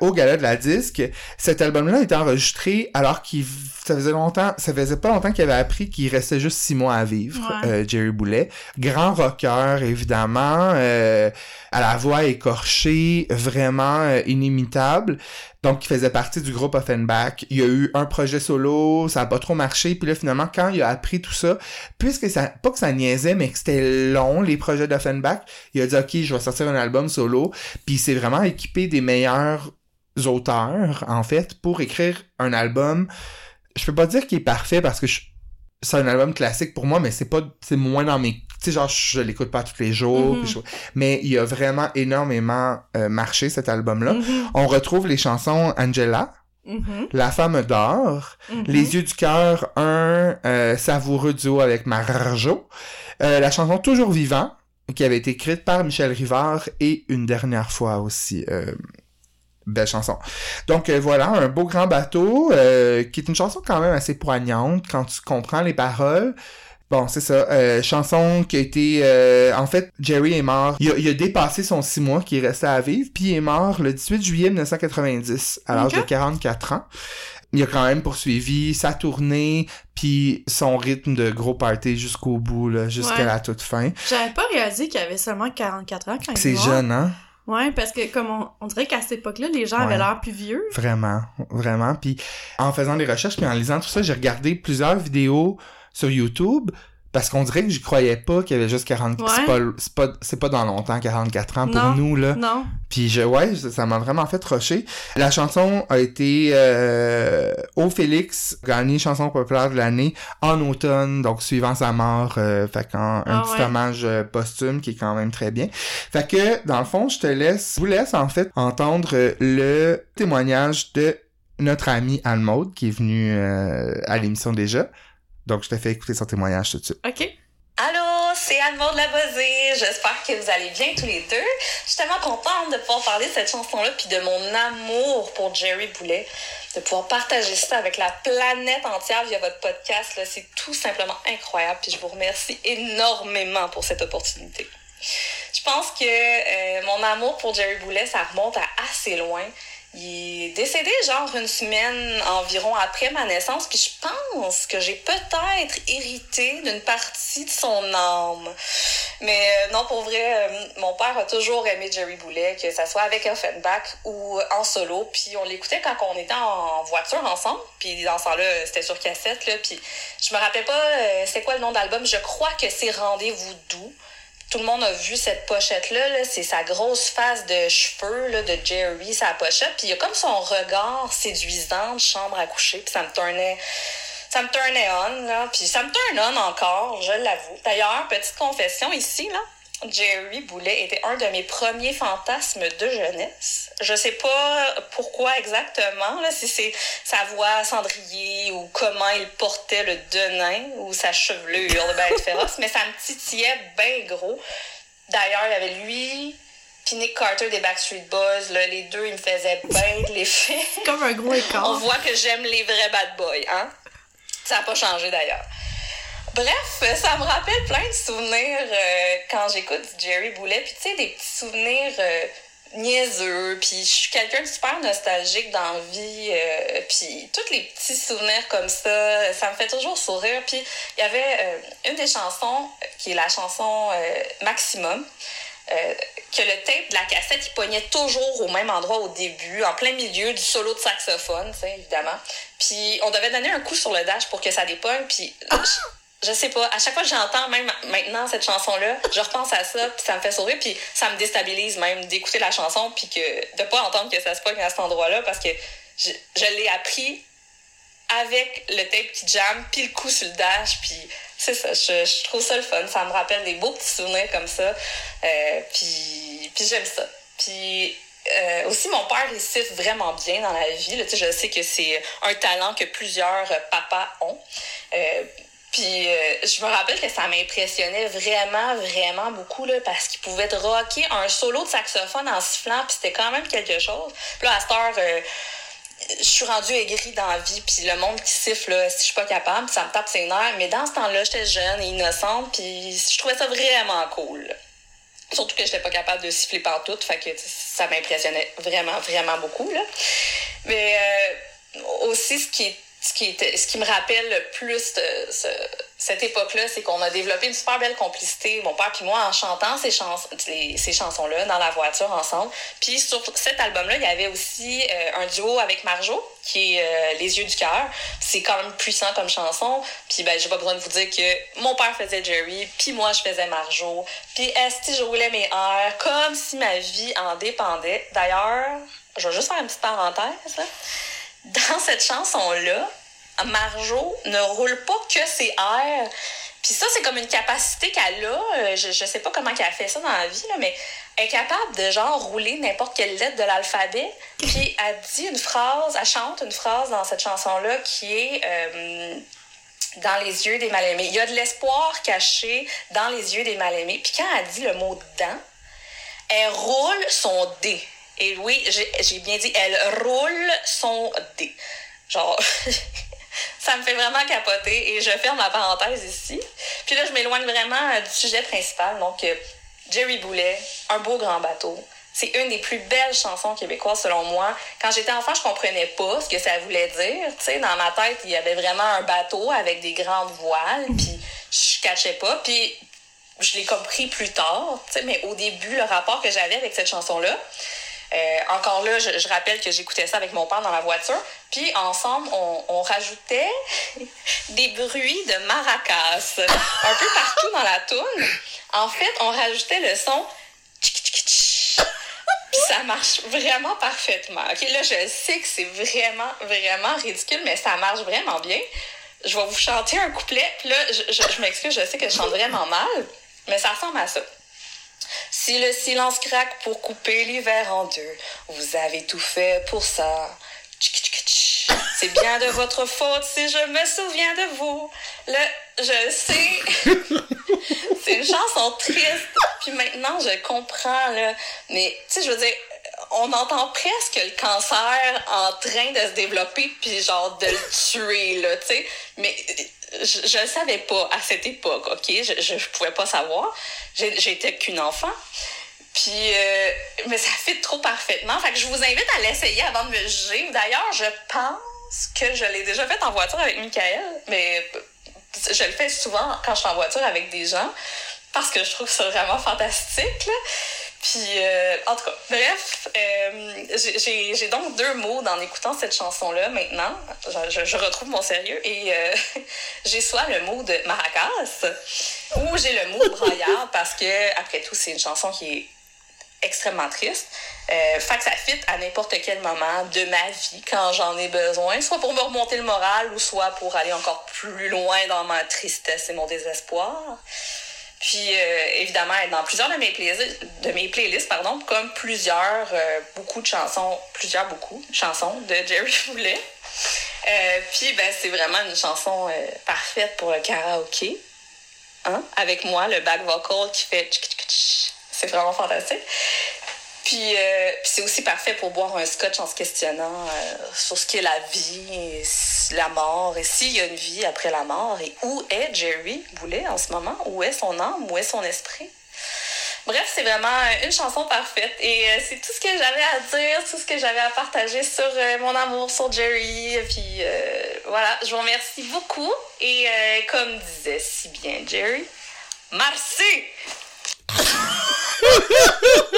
au gala de la disque. Cet album-là a été enregistré alors qu'il ça faisait longtemps, ça faisait pas longtemps qu'il avait appris qu'il restait juste six mois à vivre, Ouais. euh, Jerry Boulet. Grand rocker, évidemment, euh, à la voix écorchée, vraiment inimitable. Donc, il faisait partie du groupe Offenbach. Il y a eu un projet solo, ça a pas trop marché. Puis là, finalement, quand il a appris tout ça, puisque ça, pas que ça niaisait, mais que c'était long, les projets d'Offenbach, il a dit, OK, je vais sortir un album solo. Puis il s'est vraiment équipé des meilleurs auteurs, en fait, pour écrire un album. Je peux pas dire qu'il est parfait parce que je- c'est un album classique pour moi, mais c'est pas, c'est moins dans mes, tu sais, genre, je l'écoute pas tous les jours, Mhm. je- mais il a vraiment énormément euh, marché, cet album-là. Mhm, On retrouve les chansons Angela, mhm, La femme d'or. Les yeux du cœur, un euh, savoureux duo avec Marjo, euh, la chanson Toujours vivant, qui avait été écrite par Michel Rivard, et une dernière fois aussi. euh, belle chanson. Donc euh, voilà, un beau grand bateau, euh, qui est une chanson quand même assez poignante quand tu comprends les paroles. Bon, c'est ça. euh, chanson qui a été... euh, en fait, Jerry est mort. Il a, il a dépassé son six mois qui est resté à vivre, puis il est mort le 18 juillet 1990, à l'âge de 44 ans. Il a quand même poursuivi sa tournée, puis son rythme de gros party jusqu'au bout, là, jusqu'à Ouais. la toute fin. J'avais pas réalisé qu'il avait seulement 44 ans quand il est C'est jeune, hein? Ouais, parce que comme on, on dirait qu'à cette époque-là, les gens avaient l'air plus vieux. Vraiment, vraiment. Puis en faisant des recherches, puis en lisant tout ça, j'ai regardé plusieurs vidéos sur YouTube parce qu'on dirait que je croyais pas qu'il y avait juste 40 Ouais. c'est pas c'est pas c'est pas dans longtemps 44 ans pour Non. nous là. Non. Puis je ouais, ça m'a vraiment fait rocher. La chanson a été euh, au Félix gagnée chanson populaire de l'année en automne, donc suivant sa mort, euh, fait qu'un un Ah petit ouais. hommage euh, posthume qui est quand même très bien. Fait que dans le fond, je te laisse, je vous laisse en fait entendre euh, le témoignage de notre amie Maude qui est venue euh, à l'émission déjà. Donc je te fais écouter son témoignage tout de suite. OK. Allô, c'est Anne-Maud Labosée. J'espère que vous allez bien tous les deux. Je suis tellement contente de pouvoir parler de cette chanson-là puis de mon amour pour Jerry Boulet, de pouvoir partager ça avec la planète entière via votre podcast. Là, c'est tout simplement incroyable. Puis je vous remercie énormément pour cette opportunité. Je pense que euh, mon amour pour Jerry Boulet, ça remonte à assez loin. Il est décédé genre une semaine environ après ma naissance, puis je pense que j'ai peut-être hérité d'une partie de son âme. Mais euh, non, pour vrai, euh, mon père a toujours aimé Jerry Boulet, que ça soit avec Offenbach ou en solo, puis on l'écoutait quand on était en voiture ensemble, puis dans ce temps-là, c'était sur cassette, là, puis je me rappelle pas euh, c'est quoi le nom d'album, je crois que c'est Rendez-vous doux. Tout le monde a vu cette pochette-là, -là, c'est sa grosse face de cheveux là, de Jerry, sa pochette. Puis il y a comme son regard séduisant de chambre à coucher. Puis ça me turnait, ça me turnait on, là. Puis ça me turn on encore, je l'avoue. D'ailleurs, petite confession ici, là. Jerry Boulet était un de mes premiers fantasmes de jeunesse. Je sais pas pourquoi exactement, là, si c'est sa voix cendrier ou comment il portait le denain ou sa chevelure de bête féroce, mais ça me titillait bien gros. D'ailleurs, il y avait lui, Puis Nick Carter des Backstreet Boys, là, les deux, ils me faisaient bien de l'effet. Comme un gros écart. On voit que j'aime les vrais bad boys, hein? Ça n'a pas changé d'ailleurs. Bref, ça me rappelle plein de souvenirs euh, quand j'écoute Jerry Boulet. Puis tu sais, des petits souvenirs euh, niaiseux. Puis je suis quelqu'un de super nostalgique dans la vie. Euh, puis tous les petits souvenirs comme ça, ça me fait toujours sourire. Puis il y avait une des chansons, qui est la chanson Maximum. que le tape de la cassette, il pognait toujours au même endroit au début, en plein milieu du solo de saxophone, tu sais, évidemment. Puis on devait donner un coup sur le dash pour que ça dépogne, puis je sais pas, à chaque fois que j'entends même maintenant cette chanson-là, je repense à ça, puis ça me fait sourire, puis ça me déstabilise même d'écouter la chanson, puis que de pas entendre que ça se pogne à cet endroit-là, parce que je, je l'ai appris avec le tape qui jam, puis le coup sur le dash, puis c'est ça, je, je, trouve ça le fun, ça me rappelle des beaux petits souvenirs comme ça, euh, puis, puis j'aime ça. Puis euh, aussi, mon père, il siffle vraiment bien dans la vie. Là. Je sais que c'est un talent que plusieurs papas ont. Euh, puis euh, je me rappelle que ça m'impressionnait vraiment, vraiment beaucoup là, parce qu'il pouvait te rocker un solo de saxophone en sifflant, puis c'était quand même quelque chose. Puis là, à cette heure, euh, je suis rendue aigrie dans la vie, puis le monde qui siffle, là, si je suis pas capable, ça me tape ses nerfs. Mais dans ce temps-là, j'étais jeune et innocente, puis je trouvais ça vraiment cool. Surtout que j'étais pas capable de siffler partout, fait ça m'impressionnait vraiment, vraiment beaucoup. Là. Mais euh, aussi, ce qui est ce qui, me rappelle le plus cette époque-là, c'est qu'on a développé une super belle complicité, mon père et moi, en chantant ces, chansons, ces chansons-là dans la voiture ensemble. Puis sur cet album-là, il y avait aussi euh, un duo avec Marjo, qui est euh, Les yeux du cœur. C'est quand même puissant comme chanson. Puis ben, j'ai pas besoin de vous dire que mon père faisait Jerry, puis moi, je faisais Marjo. Puis Esti, je roulais mes airs, comme si ma vie en dépendait. D'ailleurs, je vais juste faire une petite parenthèse, dans cette chanson-là, Marjo ne roule pas que ses airs. Puis ça, c'est comme une capacité qu'elle a. Euh, je, je sais pas comment elle a fait ça dans la vie, là, mais elle est capable de genre rouler n'importe quelle lettre de l'alphabet. Puis elle dit une phrase, elle chante une phrase dans cette chanson-là qui est euh, dans les yeux des mal-aimés. Il y a de l'espoir caché dans les yeux des mal-aimés. Puis quand elle dit le mot dedans, elle roule son dé. Et oui, j'ai bien dit, elle roule son dé. Genre, ça me fait vraiment capoter et je ferme la parenthèse ici. Puis là, je m'éloigne vraiment euh, du sujet principal. Donc, euh, Jerry Boulet, Un beau grand bateau. C'est une des plus belles chansons québécoises selon moi. Quand j'étais enfant, je comprenais pas ce que ça voulait dire. Tu sais, dans ma tête, il y avait vraiment un bateau avec des grandes voiles, puis je cachais pas. Puis je l'ai compris plus tard, tu mais au début, le rapport que j'avais avec cette chanson-là, euh, encore là, je, rappelle que j'écoutais ça avec mon père dans la voiture. Puis ensemble, on, rajoutait des bruits de maracas un peu partout dans la toune. En fait, on rajoutait le son ça marche vraiment parfaitement. OK, là, je sais que c'est vraiment, vraiment ridicule, mais ça marche vraiment bien. Je vais vous chanter un couplet. Puis là, je m'excuse, je sais que je chante vraiment mal, mais ça ressemble à ça. Si le silence craque pour couper l'hiver en deux, vous avez tout fait pour ça. C'est bien de votre faute si je me souviens de vous. Le, je sais, c'est une chanson triste. Puis maintenant, je comprends, là. Mais, tu sais, je veux dire, on entend presque le cancer en train de se développer, puis genre de le tuer, là, tu sais. Mais je ne savais pas à cette époque, OK? Je ne pouvais pas savoir. J'étais qu'une enfant. Puis, euh, mais ça fit trop parfaitement. Fait que je vous invite à l'essayer avant de me juger. D'ailleurs, je pense que je l'ai déjà fait en voiture avec Michael, mais je le fais souvent quand je suis en voiture avec des gens parce que je trouve ça vraiment fantastique. Là. Puis, euh, en tout cas, bref, euh, j'ai donc deux mots en écoutant cette chanson-là maintenant. Je, je, retrouve mon sérieux et euh, j'ai soit le mot de maracas ou j'ai le mot braillard parce que, après tout, c'est une chanson qui est extrêmement triste. Euh, fait que ça fit à n'importe quel moment de ma vie quand j'en ai besoin, soit pour me remonter le moral ou soit pour aller encore plus loin dans ma tristesse et mon désespoir. Puis euh, évidemment, être dans plusieurs de mes, playlists, de mes playlists, pardon, comme plusieurs, euh, beaucoup de chansons, plusieurs, beaucoup de chansons de Jerry Boulet. Euh, puis ben, c'est vraiment une chanson parfaite pour le karaoké. Hein? Avec moi, le back vocal qui fait c'est vraiment fantastique. Puis, euh, puis c'est aussi parfait pour boire un scotch en se questionnant euh, sur ce qu'est la vie, la mort, et s'il y a une vie après la mort, et où est Jerry Boulet en ce moment? Où est son âme? Où est son esprit? Bref, c'est vraiment une chanson parfaite et euh, c'est tout ce que j'avais à dire, tout ce que j'avais à partager sur mon amour sur Jerry. Puis voilà, je vous remercie beaucoup et comme disait si bien Jerry, merci!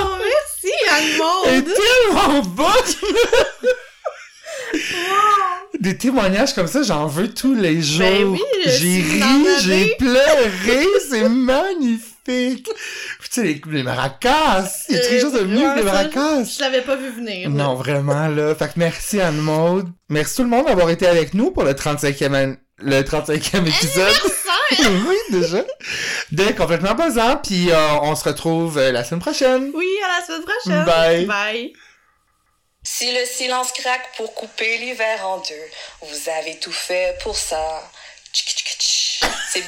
Oh, merci, Anne-Maude! tellement bonne! Des témoignages comme ça, j'en veux tous les jours. Ben oui, j'ai ri, j'ai pleuré, c'est magnifique. Tu sais, les, les maracas, il y a quelque chose de mieux que les maracas. Je l'avais pas vu venir. Non, vraiment, là. Fait que merci Anne-Maude. Merci tout le monde d'avoir été avec nous pour le 35e, an- le 35e épisode. oui, déjà. De complètement buzzant, puis euh, on se retrouve euh, la semaine prochaine. Oui, à la semaine prochaine. Bye. Bye. Si le silence craque pour couper l'hiver en deux, vous avez tout fait pour ça. Tchic.